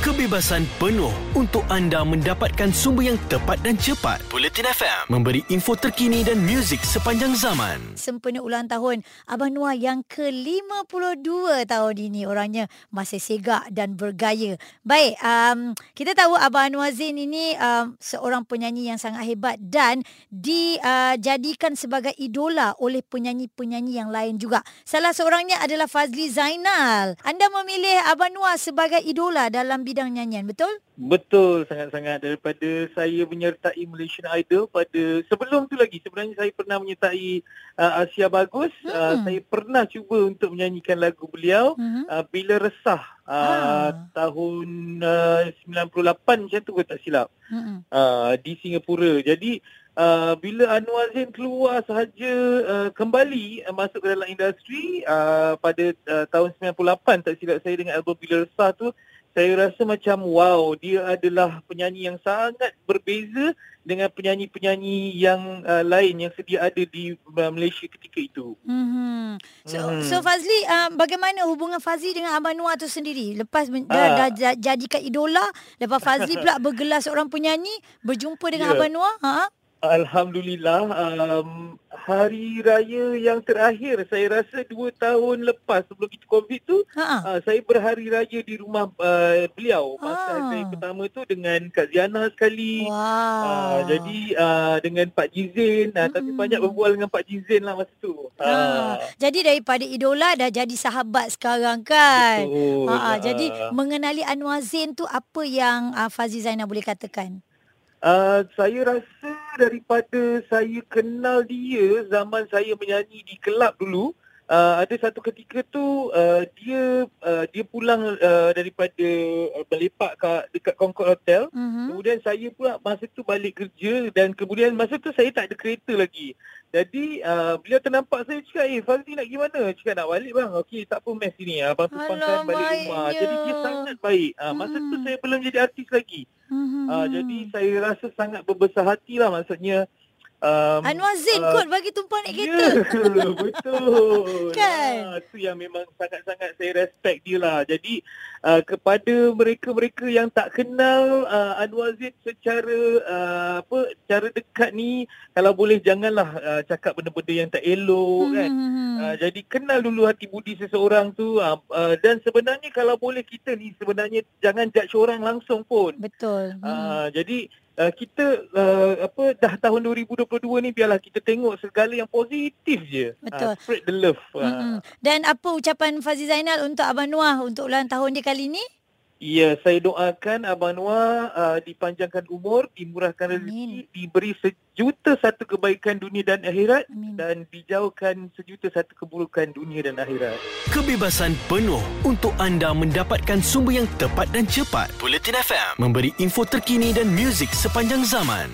Kebebasan penuh untuk anda mendapatkan sumber yang tepat dan cepat. Bulletin FM memberi info terkini dan muzik sepanjang zaman. Sempena ulang tahun Abang Noah yang ke-52 tahun ini. Orangnya masih segak dan bergaya. Baik, um, kita tahu Abang Noah Zain ini um, seorang penyanyi yang sangat hebat dan dijadikan uh, sebagai idola oleh penyanyi-penyanyi yang lain juga. Salah seorangnya adalah Fazli Zainal. Anda memilih Abang Noah sebagai idola dalam bidang nyanyian, betul? Betul sangat-sangat daripada saya menyertai Malaysian Idol pada sebelum tu lagi sebenarnya saya pernah menyertai uh, Asia Bagus hmm. uh, saya pernah cuba untuk menyanyikan lagu beliau hmm. uh, Bila Resah uh, ha. tahun uh, 98 macam tu tak silap hmm. uh, di Singapura jadi Uh, bila Anwar Zain keluar sahaja uh, kembali uh, masuk ke dalam industri uh, pada uh, tahun 98 tak silap saya dengan album Bila Resah tu saya rasa macam wow dia adalah penyanyi yang sangat berbeza dengan penyanyi-penyanyi yang uh, lain yang sedia ada di uh, Malaysia ketika itu. Hmm. So, hmm. so Fazli, uh, bagaimana hubungan Fazli dengan Abang Noah tu sendiri? Lepas ah. dah, dah jadikan idola, lepas Fazli pula bergelar seorang penyanyi, berjumpa dengan yeah. Abang Noah, ha? Alhamdulillah um, hari raya yang terakhir saya rasa dua tahun lepas sebelum kita covid tu uh, saya berhari raya di rumah uh, beliau. Masa ha. hari pertama tu dengan Kak Ziana sekali. Wow. uh, jadi uh, dengan Pak Jizin. Uh, tapi banyak berbual dengan Pak Jizin lah masa tu. Uh. jadi daripada idola dah jadi sahabat sekarang kan? Betul. Uh, uh, jadi mengenali Anwar Zain tu apa yang uh, Fazli Zainal boleh katakan? Uh, saya rasa daripada saya kenal dia zaman saya menyanyi di kelab dulu uh, ada satu ketika tu uh, dia uh, dia pulang uh, daripada uh, melepak kat dekat Concord Hotel. Uh-huh. kemudian saya pula masa tu balik kerja dan kemudian masa tu saya tak ada kereta lagi. Jadi uh, beliau ternampak saya cakap eh Fazli nak pergi mana? Cakap nak balik bang. Okey tak apa mess sini. Abang tumpangkan balik rumah. Jadi dia sangat baik. Uh, masa uh-huh. tu saya belum jadi artis lagi Uh, jadi saya rasa sangat berbesar hati lah maksudnya Um, Anwar Zain uh, kot bagi tumpang naik kereta. Ya, betul. kan? Itu uh, yang memang sangat-sangat saya respect dia lah. Jadi uh, kepada mereka-mereka yang tak kenal uh, Anwar Zain secara uh, apa cara dekat ni, kalau boleh janganlah uh, cakap benda-benda yang tak elok hmm. kan. Uh, jadi kenal dulu hati budi seseorang tu. Uh, uh, dan sebenarnya kalau boleh kita ni sebenarnya jangan judge orang langsung pun. Betul. Uh, hmm. Jadi Uh, kita uh, apa dah tahun 2022 ni biarlah kita tengok segala yang positif je. Betul. Uh, spread the love. Mm-hmm. Dan apa ucapan Fazil Zainal untuk Abang Noah untuk ulang tahun dia kali ni? Ya, saya doakan Abang Noah uh, dipanjangkan umur, dimurahkan rezeki, diberi sejuta satu kebaikan dunia dan akhirat Amin. dan dijauhkan sejuta satu keburukan dunia dan akhirat. Kebebasan penuh untuk anda mendapatkan sumber yang tepat dan cepat. Bulletin FM memberi info terkini dan muzik sepanjang zaman.